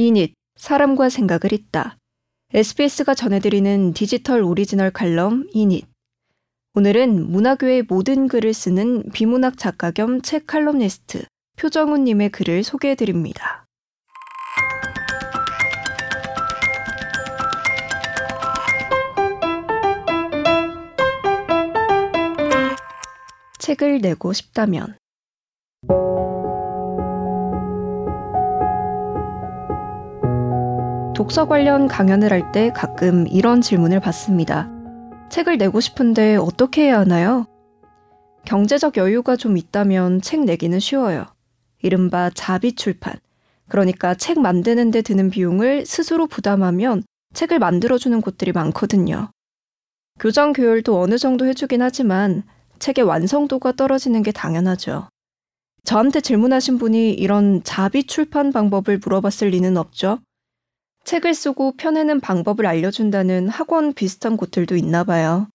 인잇, 사람과 생각을 잇다. SBS가 전해드리는 디지털 오리지널 칼럼 인잇. 오늘은 문학 외의 모든 글을 쓰는 비문학 작가 겸 책 칼럼니스트 표정훈님의 글을 소개해드립니다. 책을 내고 싶다면 독서 관련 강연을 할 때 가끔 이런 질문을 받습니다. 책을 내고 싶은데 어떻게 해야 하나요? 경제적 여유가 좀 있다면 책 내기는 쉬워요. 이른바 자비 출판. 그러니까 책 만드는데 드는 비용을 스스로 부담하면 책을 만들어주는 곳들이 많거든요. 교정 교열도 어느 정도 해주긴 하지만 책의 완성도가 떨어지는 게 당연하죠. 저한테 질문하신 분이 이런 자비 출판 방법을 물어봤을 리는 없죠. 책을 쓰고 펴내는 방법을 알려준다는 학원 비슷한 곳들도 있나 봐요.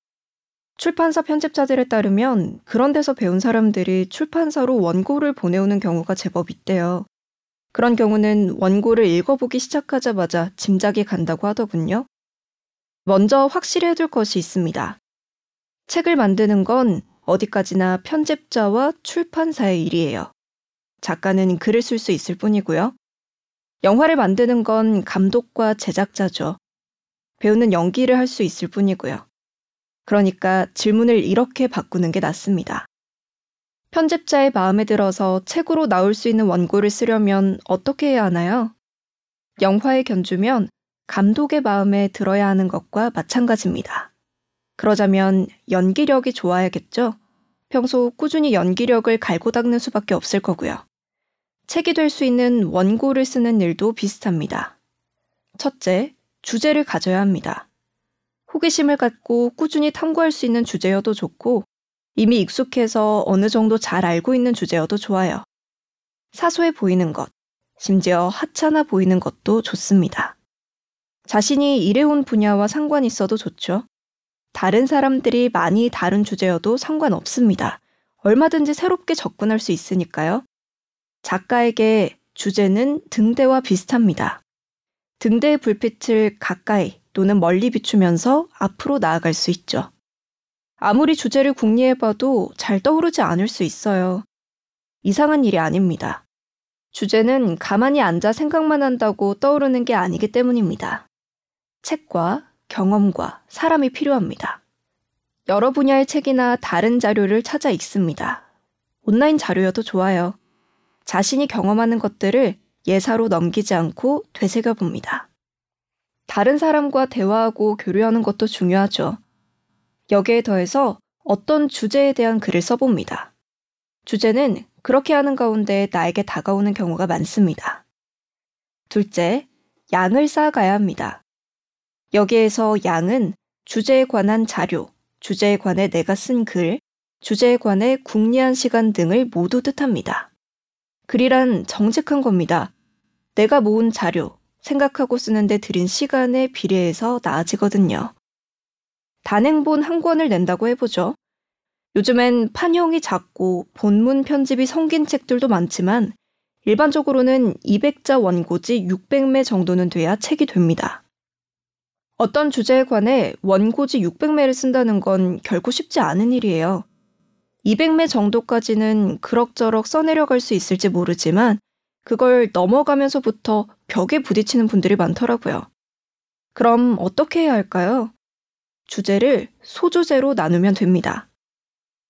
출판사 편집자들에 따르면 그런 데서 배운 사람들이 출판사로 원고를 보내오는 경우가 제법 있대요. 그런 경우는 원고를 읽어보기 시작하자마자 짐작이 간다고 하더군요. 먼저 확실히 해둘 것이 있습니다. 책을 만드는 건 어디까지나 편집자와 출판사의 일이에요. 작가는 글을 쓸 수 있을 뿐이고요. 영화를 만드는 건 감독과 제작자죠. 배우는 연기를 할 수 있을 뿐이고요. 그러니까 질문을 이렇게 바꾸는 게 낫습니다. 편집자의 마음에 들어서 책으로 나올 수 있는 원고를 쓰려면 어떻게 해야 하나요? 영화에 견주면 감독의 마음에 들어야 하는 것과 마찬가지입니다. 그러자면 연기력이 좋아야겠죠? 평소 꾸준히 연기력을 갈고 닦는 수밖에 없을 거고요. 책이 될 수 있는 원고를 쓰는 일도 비슷합니다. 첫째, 주제를 가져야 합니다. 호기심을 갖고 꾸준히 탐구할 수 있는 주제여도 좋고, 이미 익숙해서 어느 정도 잘 알고 있는 주제여도 좋아요. 사소해 보이는 것, 심지어 하찮아 보이는 것도 좋습니다. 자신이 일해온 분야와 상관 있어도 좋죠. 다른 사람들이 많이 다른 주제여도 상관없습니다. 얼마든지 새롭게 접근할 수 있으니까요. 작가에게 주제는 등대와 비슷합니다. 등대의 불빛을 가까이 또는 멀리 비추면서 앞으로 나아갈 수 있죠. 아무리 주제를 궁리해봐도 잘 떠오르지 않을 수 있어요. 이상한 일이 아닙니다. 주제는 가만히 앉아 생각만 한다고 떠오르는 게 아니기 때문입니다. 책과 경험과 사람이 필요합니다. 여러 분야의 책이나 다른 자료를 찾아 읽습니다. 온라인 자료여도 좋아요. 자신이 경험하는 것들을 예사로 넘기지 않고 되새겨 봅니다. 다른 사람과 대화하고 교류하는 것도 중요하죠. 여기에 더해서 어떤 주제에 대한 글을 써봅니다. 주제는 그렇게 하는 가운데 나에게 다가오는 경우가 많습니다. 둘째, 양을 쌓아가야 합니다. 여기에서 양은 주제에 관한 자료, 주제에 관해 내가 쓴 글, 주제에 관해 궁리한 시간 등을 모두 뜻합니다. 글이란 정직한 겁니다. 내가 모은 자료, 생각하고 쓰는데 들인 시간에 비례해서 나아지거든요. 단행본 한 권을 낸다고 해보죠. 요즘엔 판형이 작고 본문 편집이 성긴 책들도 많지만 일반적으로는 200자 원고지 600매 정도는 돼야 책이 됩니다. 어떤 주제에 관해 원고지 600매를 쓴다는 건 결코 쉽지 않은 일이에요. 200매 정도까지는 그럭저럭 써내려갈 수 있을지 모르지만 그걸 넘어가면서부터 벽에 부딪히는 분들이 많더라고요. 그럼 어떻게 해야 할까요? 주제를 소주제로 나누면 됩니다.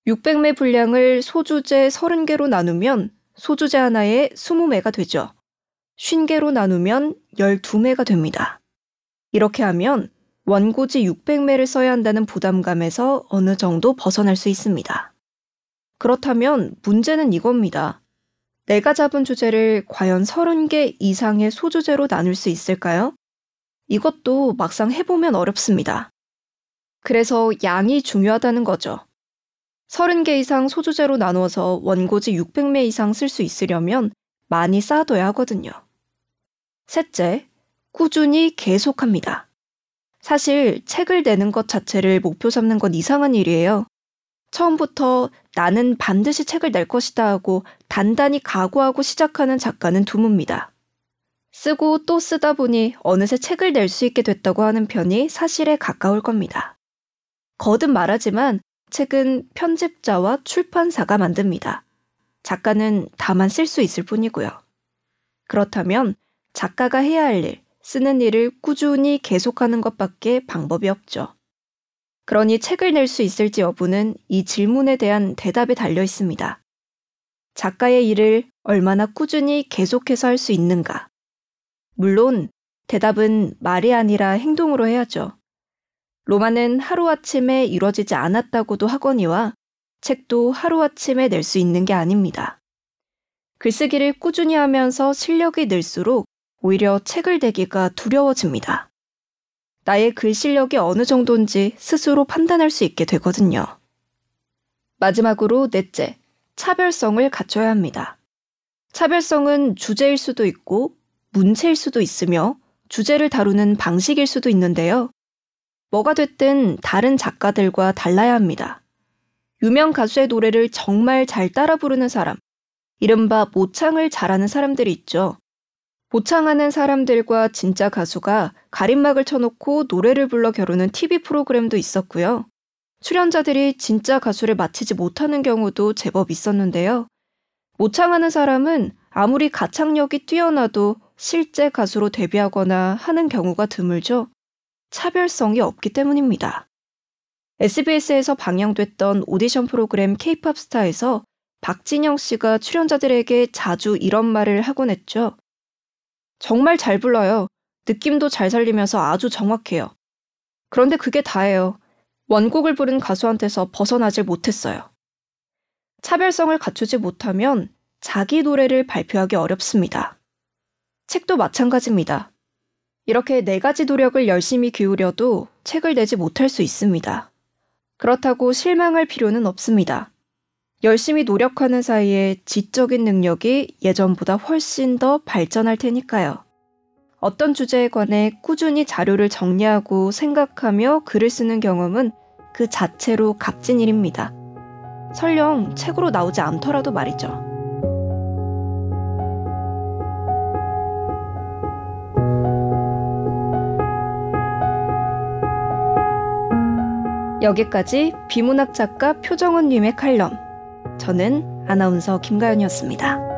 600매 분량을 소주제 30개로 나누면 소주제 하나에 20매가 되죠. 50개로 나누면 12매가 됩니다. 이렇게 하면 원고지 600매를 써야 한다는 부담감에서 어느 정도 벗어날 수 있습니다. 그렇다면 문제는 이겁니다. 내가 잡은 주제를 과연 30개 이상의 소주제로 나눌 수 있을까요? 이것도 막상 해보면 어렵습니다. 그래서 양이 중요하다는 거죠. 30개 이상 소주제로 나누어서 원고지 600매 이상 쓸 수 있으려면 많이 쌓아둬야 하거든요. 셋째, 꾸준히 계속합니다. 사실 책을 내는 것 자체를 목표 삼는 건 이상한 일이에요. 처음부터 나는 반드시 책을 낼 것이다 하고 단단히 각오하고 시작하는 작가는 드뭅니다. 쓰고 또 쓰다 보니 어느새 책을 낼 수 있게 됐다고 하는 편이 사실에 가까울 겁니다. 거듭 말하지만 책은 편집자와 출판사가 만듭니다. 작가는 다만 쓸 수 있을 뿐이고요. 그렇다면 작가가 해야 할 일, 쓰는 일을 꾸준히 계속하는 것밖에 방법이 없죠. 그러니 책을 낼 수 있을지 여부는 이 질문에 대한 대답에 달려 있습니다. 작가의 일을 얼마나 꾸준히 계속해서 할 수 있는가. 물론 대답은 말이 아니라 행동으로 해야죠. 로마는 하루아침에 이루어지지 않았다고도 하거니와 책도 하루아침에 낼 수 있는 게 아닙니다. 글쓰기를 꾸준히 하면서 실력이 늘수록 오히려 책을 내기가 두려워집니다. 나의 글 실력이 어느 정도인지 스스로 판단할 수 있게 되거든요. 마지막으로 넷째, 차별성을 갖춰야 합니다. 차별성은 주제일 수도 있고 문체일 수도 있으며 주제를 다루는 방식일 수도 있는데요. 뭐가 됐든 다른 작가들과 달라야 합니다. 유명 가수의 노래를 정말 잘 따라 부르는 사람, 이른바 모창을 잘하는 사람들이 있죠. 모창하는 사람들과 진짜 가수가 가림막을 쳐놓고 노래를 불러 겨루는 TV 프로그램도 있었고요. 출연자들이 진짜 가수를 마치지 못하는 경우도 제법 있었는데요. 모창하는 사람은 아무리 가창력이 뛰어나도 실제 가수로 데뷔하거나 하는 경우가 드물죠. 차별성이 없기 때문입니다. SBS에서 방영됐던 오디션 프로그램 K-팝 스타에서 박진영 씨가 출연자들에게 자주 이런 말을 하곤 했죠. 정말 잘 불러요. 느낌도 잘 살리면서 아주 정확해요. 그런데 그게 다예요. 원곡을 부른 가수한테서 벗어나질 못했어요. 차별성을 갖추지 못하면 자기 노래를 발표하기 어렵습니다. 책도 마찬가지입니다. 이렇게 네 가지 노력을 열심히 기울여도 책을 내지 못할 수 있습니다. 그렇다고 실망할 필요는 없습니다. 열심히 노력하는 사이에 지적인 능력이 예전보다 훨씬 더 발전할 테니까요. 어떤 주제에 관해 꾸준히 자료를 정리하고 생각하며 글을 쓰는 경험은 그 자체로 값진 일입니다. 설령 책으로 나오지 않더라도 말이죠. 여기까지 비문학 작가 표정은님의 칼럼. 저는 아나운서 김가연이었습니다.